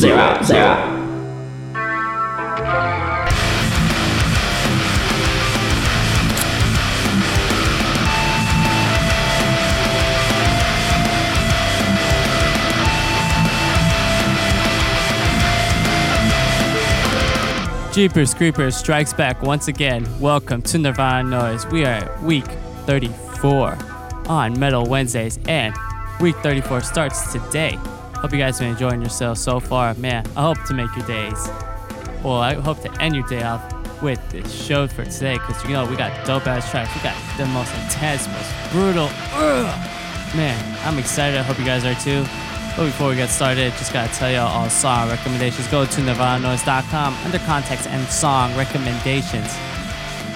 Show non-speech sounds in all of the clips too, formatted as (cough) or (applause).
zero, zero. Jeepers Creepers strikes back once again. Welcome to Nirvana Noize. We are at week 34 on Metal Wednesdays, and week 34 starts today. Hope you guys been enjoying yourselves so far. Man, I hope to make your days. Well, I hope to end your day off with this show for today, because you know we got dope ass tracks. We got the most intense, most brutal. Ugh. Man, I'm excited. I hope you guys are too. But before we get started, just gotta tell y'all all song recommendations. Go to nirvananoise.com under context and song recommendations.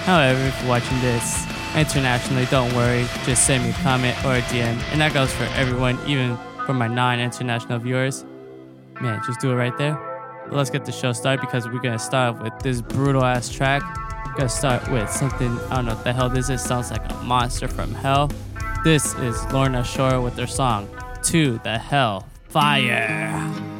However, if you're watching this internationally, don't worry. Just send me a comment or a DM, and that goes for everyone, even for my non-international viewers. Man, just do it right there. But let's get the show started because we're gonna start with this brutal ass track. We're gonna start with something I don't know what the hell this is. Sounds like a monster from hell. This is Lorna Shore with their song "To the Hell Fire." Fire!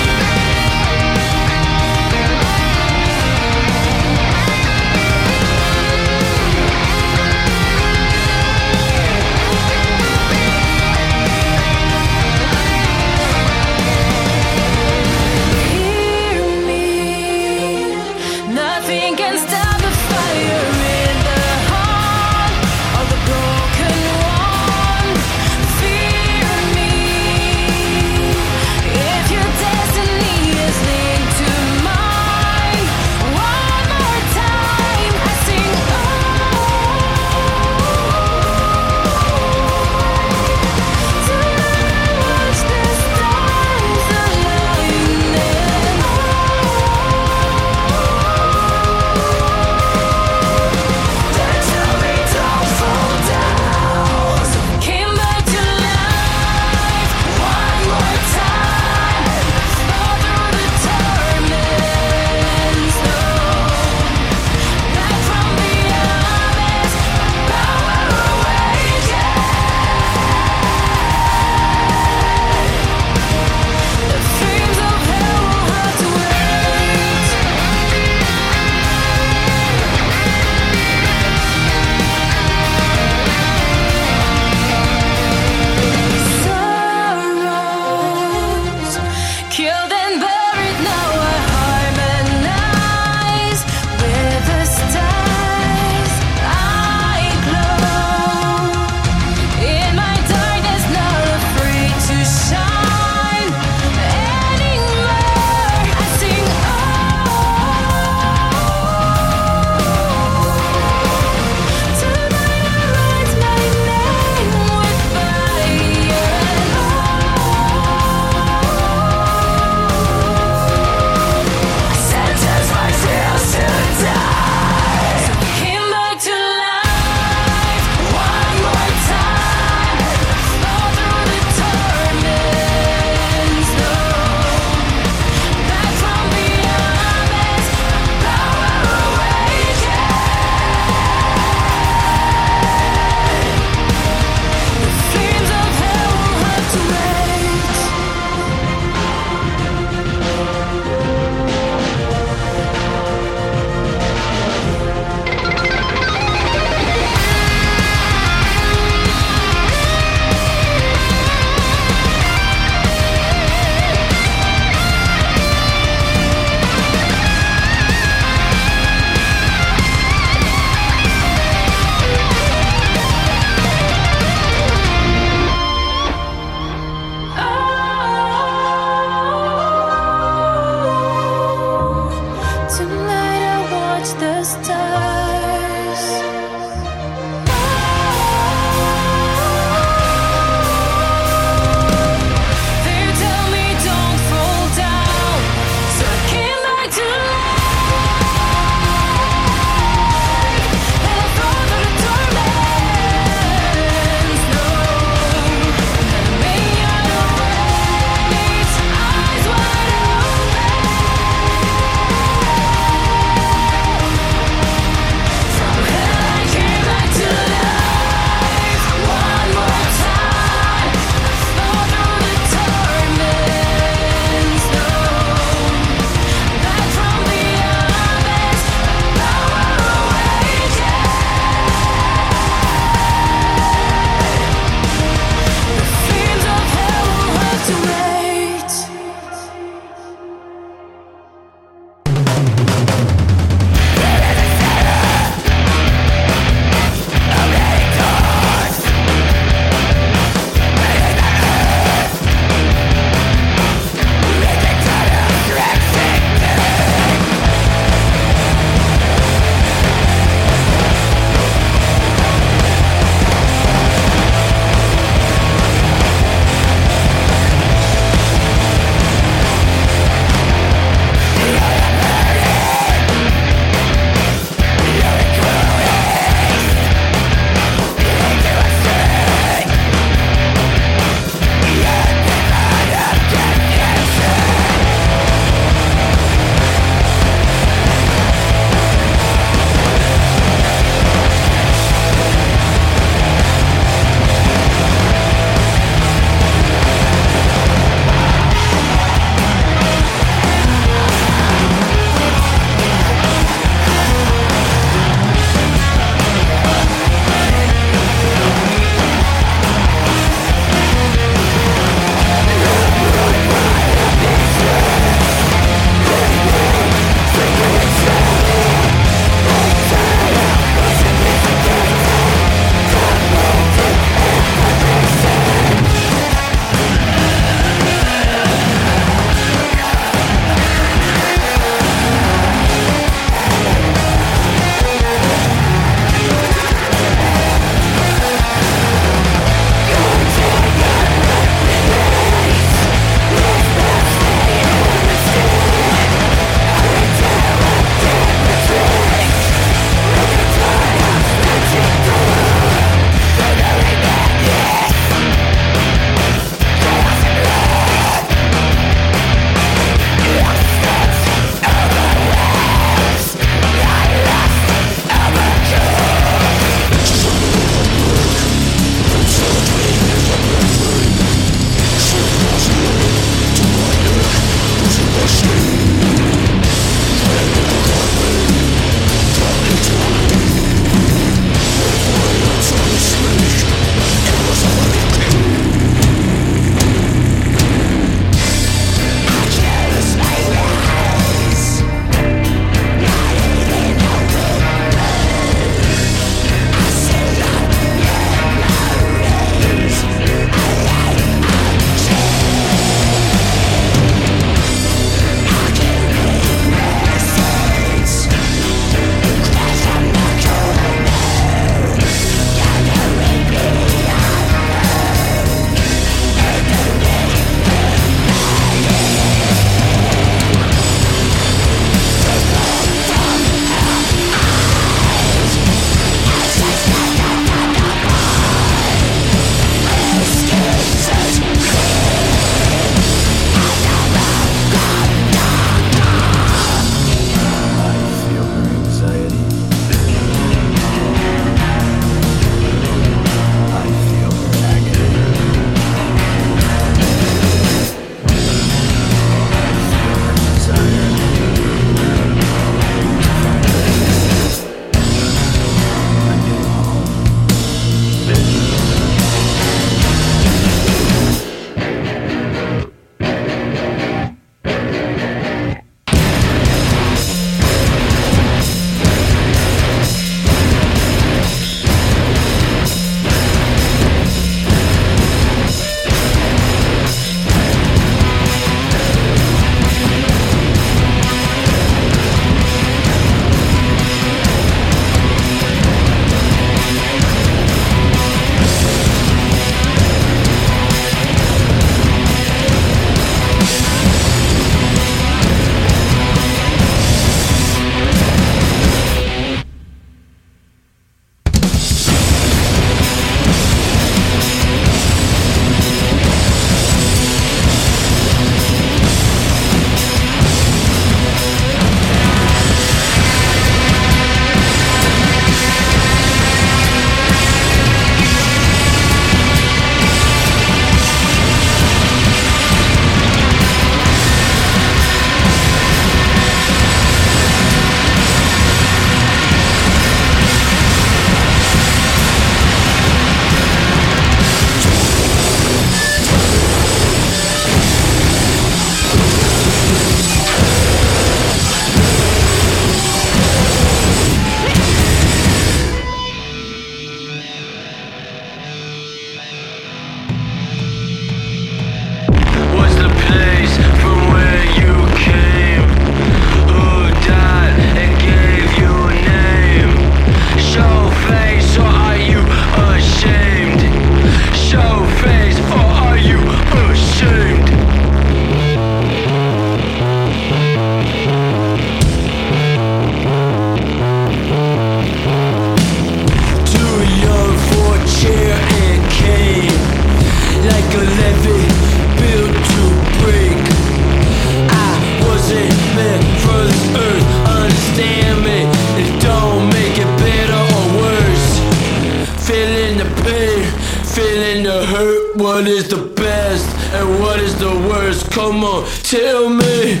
hurt? What is the best and what is the worst? Come on, tell me.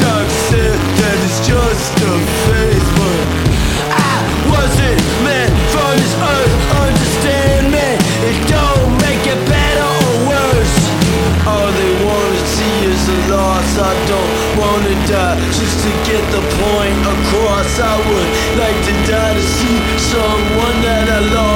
Doc said that it's just a phase, but I wasn't meant for this earth. Understand me? It don't make it better or worse. All they wanna see is a loss. I don't wanna die just to get the point across. I would like to die to see someone that I lost.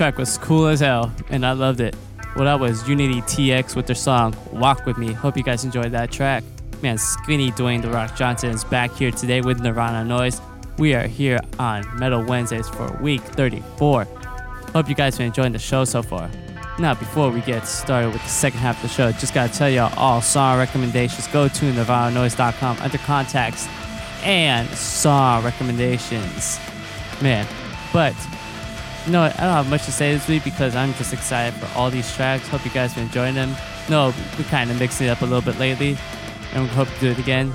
Track was cool as hell, and I loved it. Well, that was UnityTX with their song Walk With Me. Hope you guys enjoyed that track. Man, skinny Dwayne The Rock Johnson is back here today with Nirvana Noize. We are here on Metal Wednesdays for week 34. Hope you guys are enjoying the show so far. Now, before we get started with the second half of the show, just gotta tell y'all all song recommendations. Go to nirvananoise.com under contacts and song recommendations. Man, but what? I don't have much to say this week because I'm just excited for all these tracks. Hope you guys are enjoying them. No, we kind of mixed it up a little bit lately, and we hope to do it again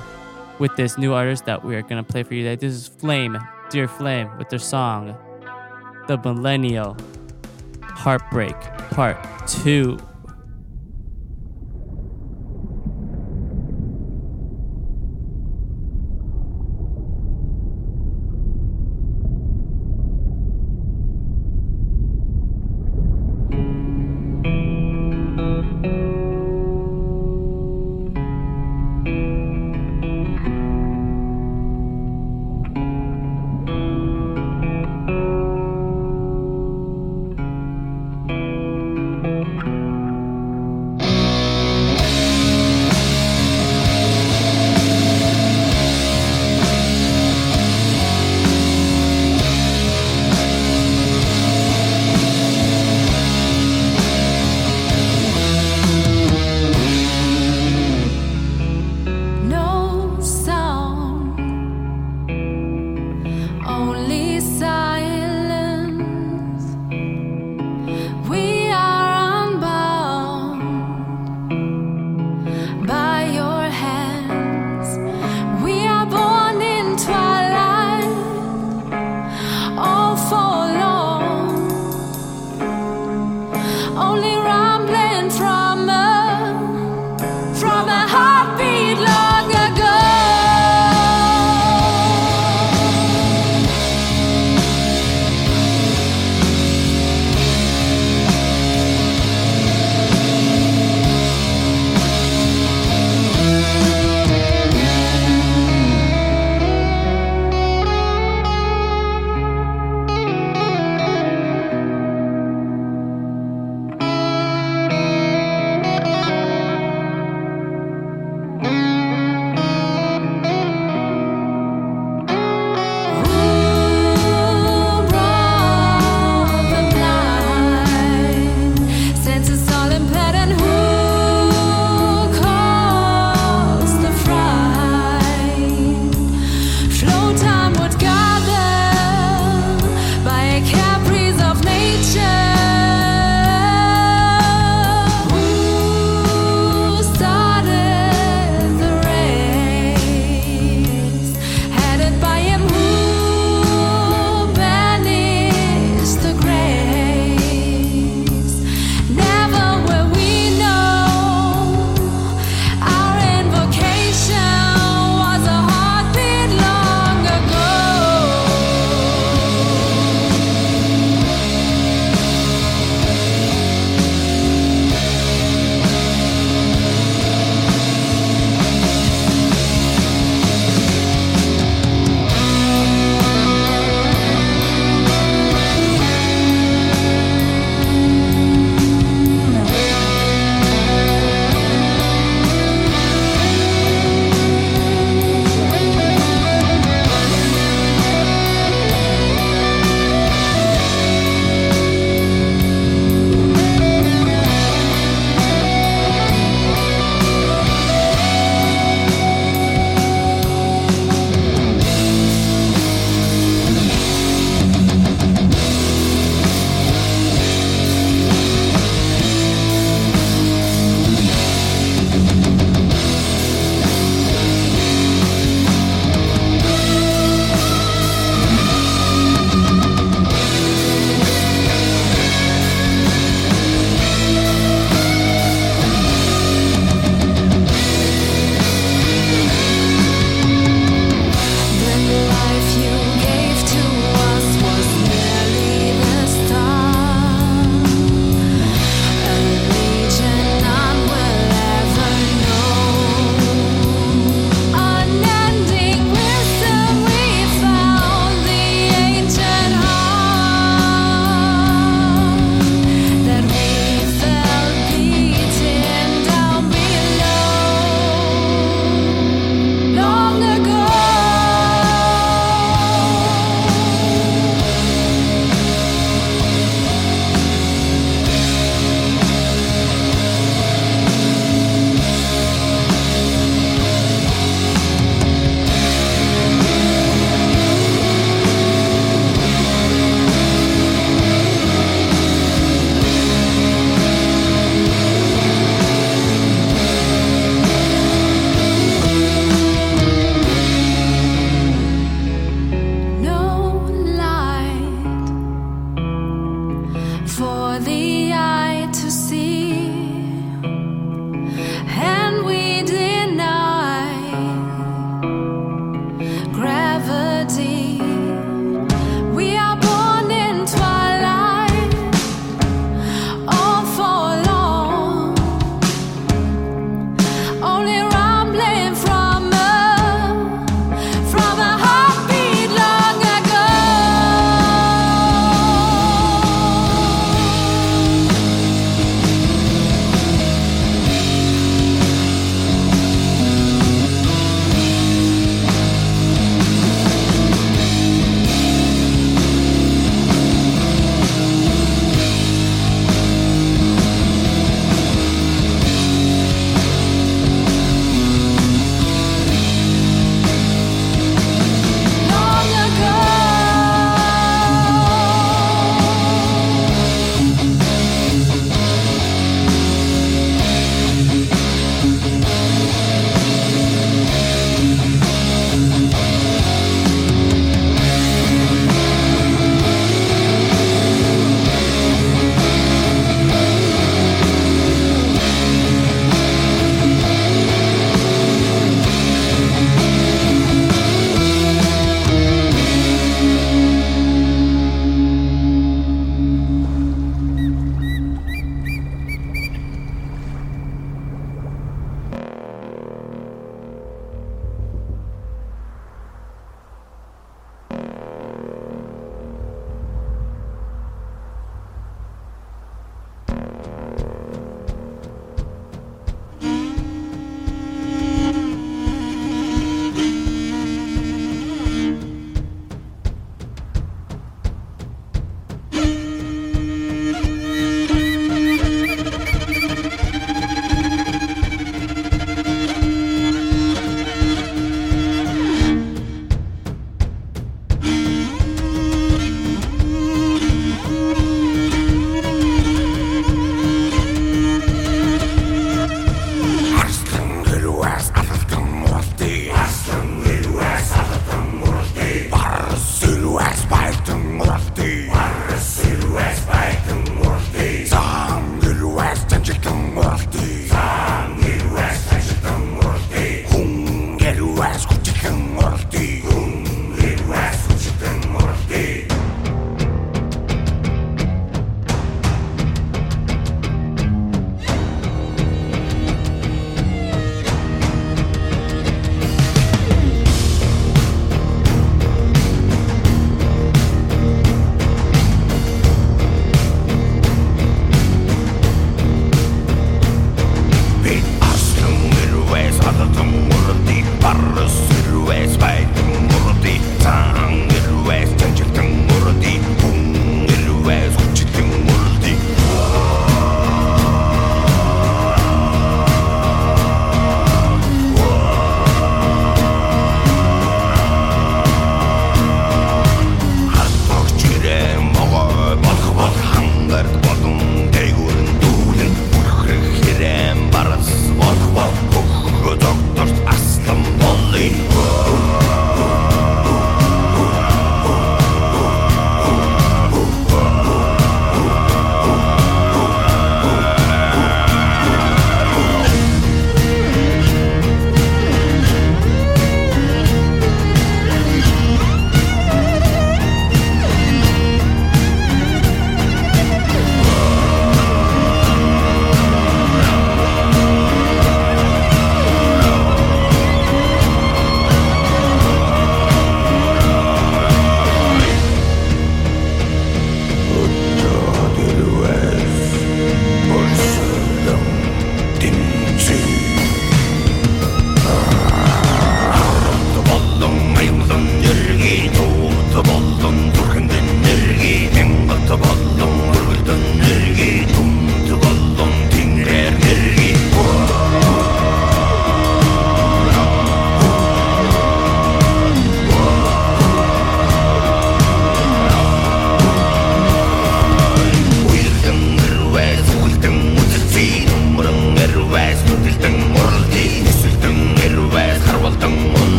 with this new artist that we are gonna play for you today. This is Flame, Dear Flame, with their song, "The Millennial Heartbreak Part 2."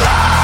Look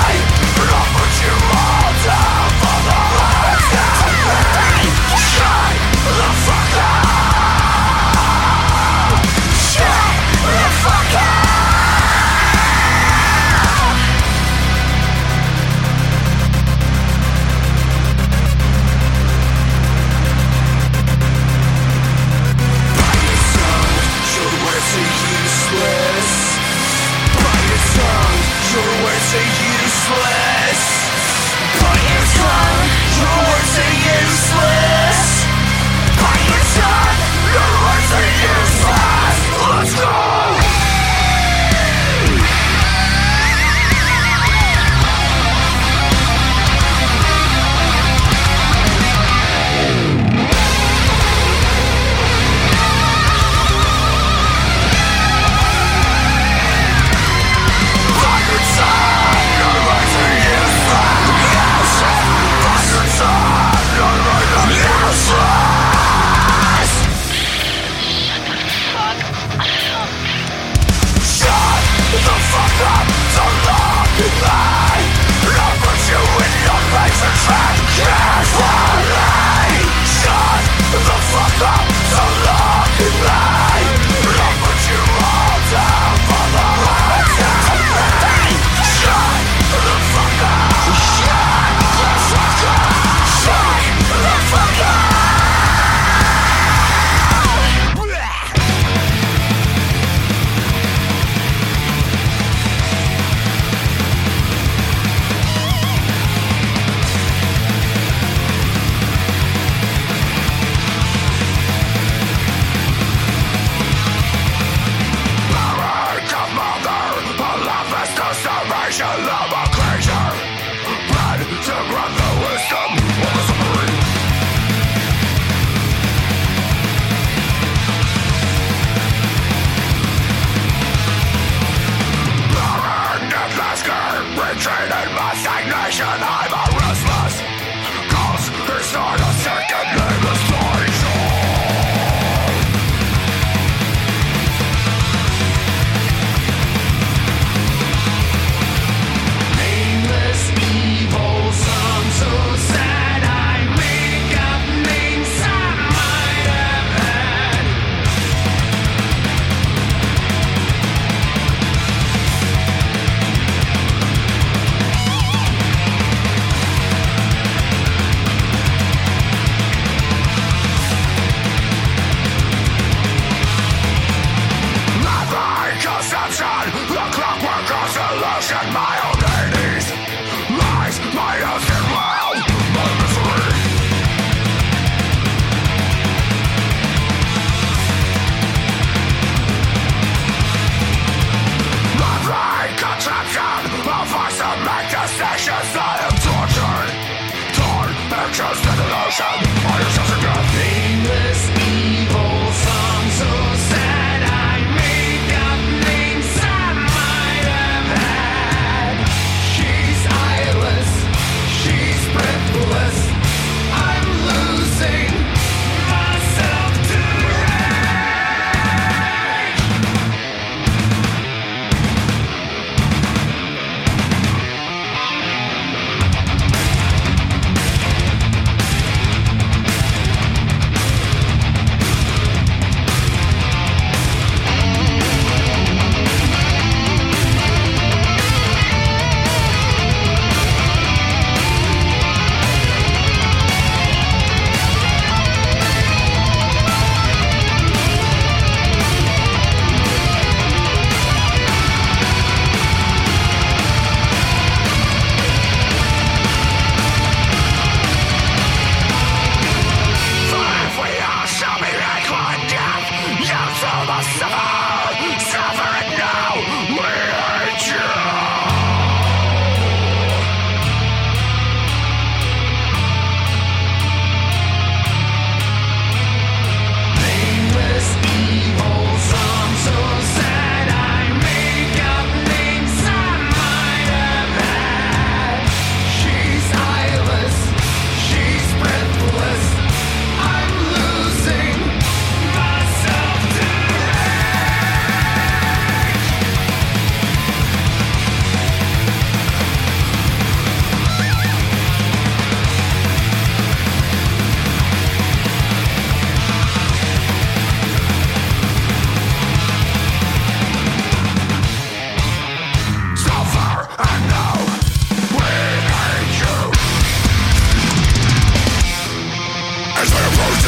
As I approach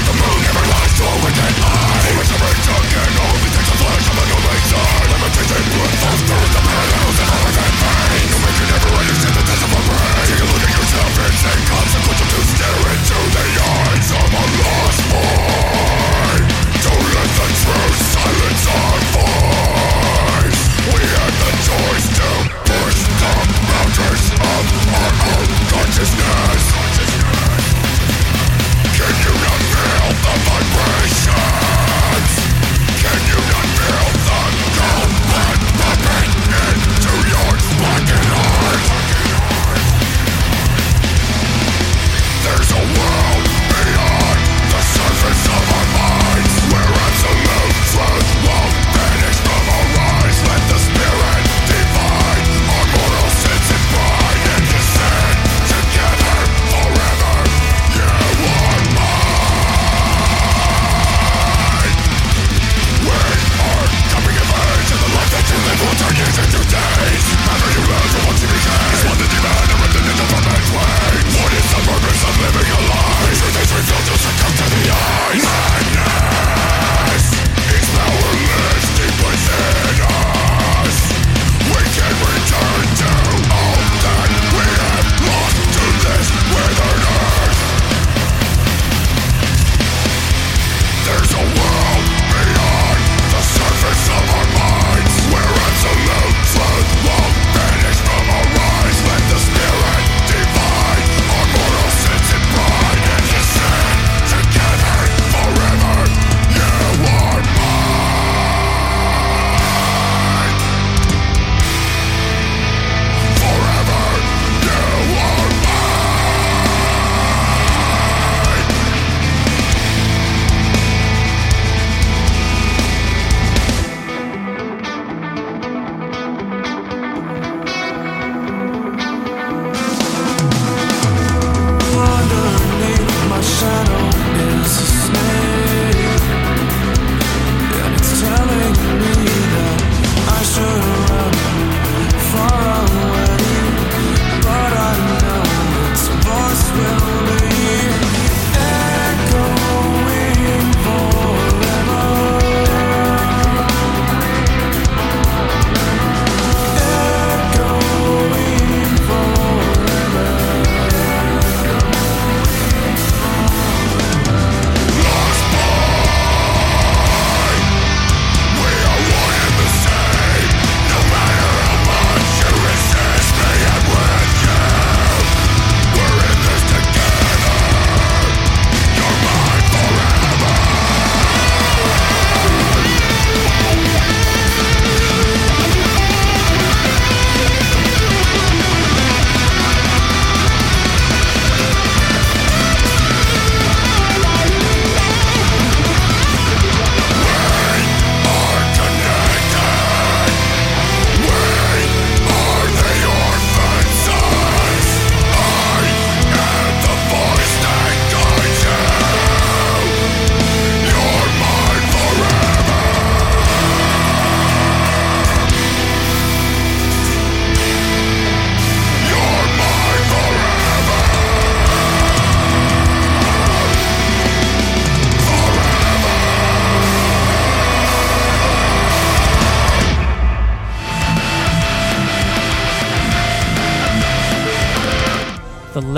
The moon never lies to a wicked eye For its every only takes of a new maker through the of You make never understand the of brain Take a look at yourself, into the eyes of a lost boy not let the truth silence our voice. We the choice to push the boundaries of our own consciousness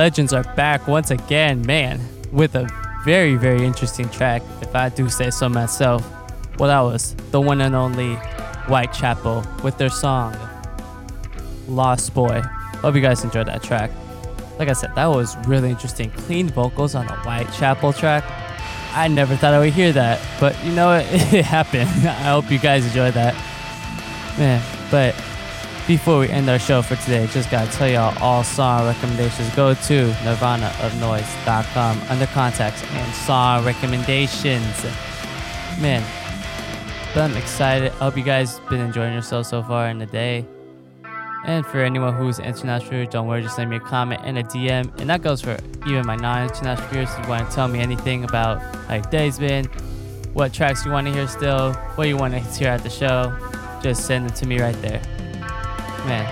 Legends are back once again, man, with a very, very interesting track, if I do say so myself. Well, that was the one and only Whitechapel with their song Lost Boy. Hope you guys enjoyed that track. Like I said, that was really interesting. Clean vocals on a Whitechapel track. I never thought I would hear that, but you know, it, (laughs) it happened. (laughs) I hope you guys enjoyed that. Man, but before we end our show for today, just gotta tell y'all all song recommendations go to nirvanaofnoize.com under contacts and song recommendations. Man, but I'm excited. I hope you guys been enjoying yourselves so far in the day. And for anyone who's international, don't worry, just send me a comment and a DM. And that goes for even my non-international viewers. If you want to tell me anything about your day's been, what tracks you want to hear still, what you want to hear at the show, just send them to me right there. Man,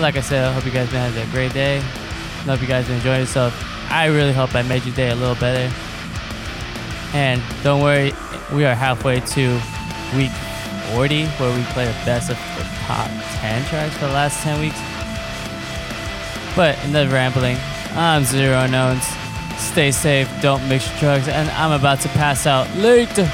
like I said, I hope you guys been having a great day. I hope you guys been enjoying yourself. I really hope I made your day a little better. And don't worry, we are halfway to week 40 where we play the best of the top 10 tracks for the last 10 weeks. But enough rambling. I'm Zero Unknowns. Stay safe, don't mix your drugs, and I'm about to pass out. Later.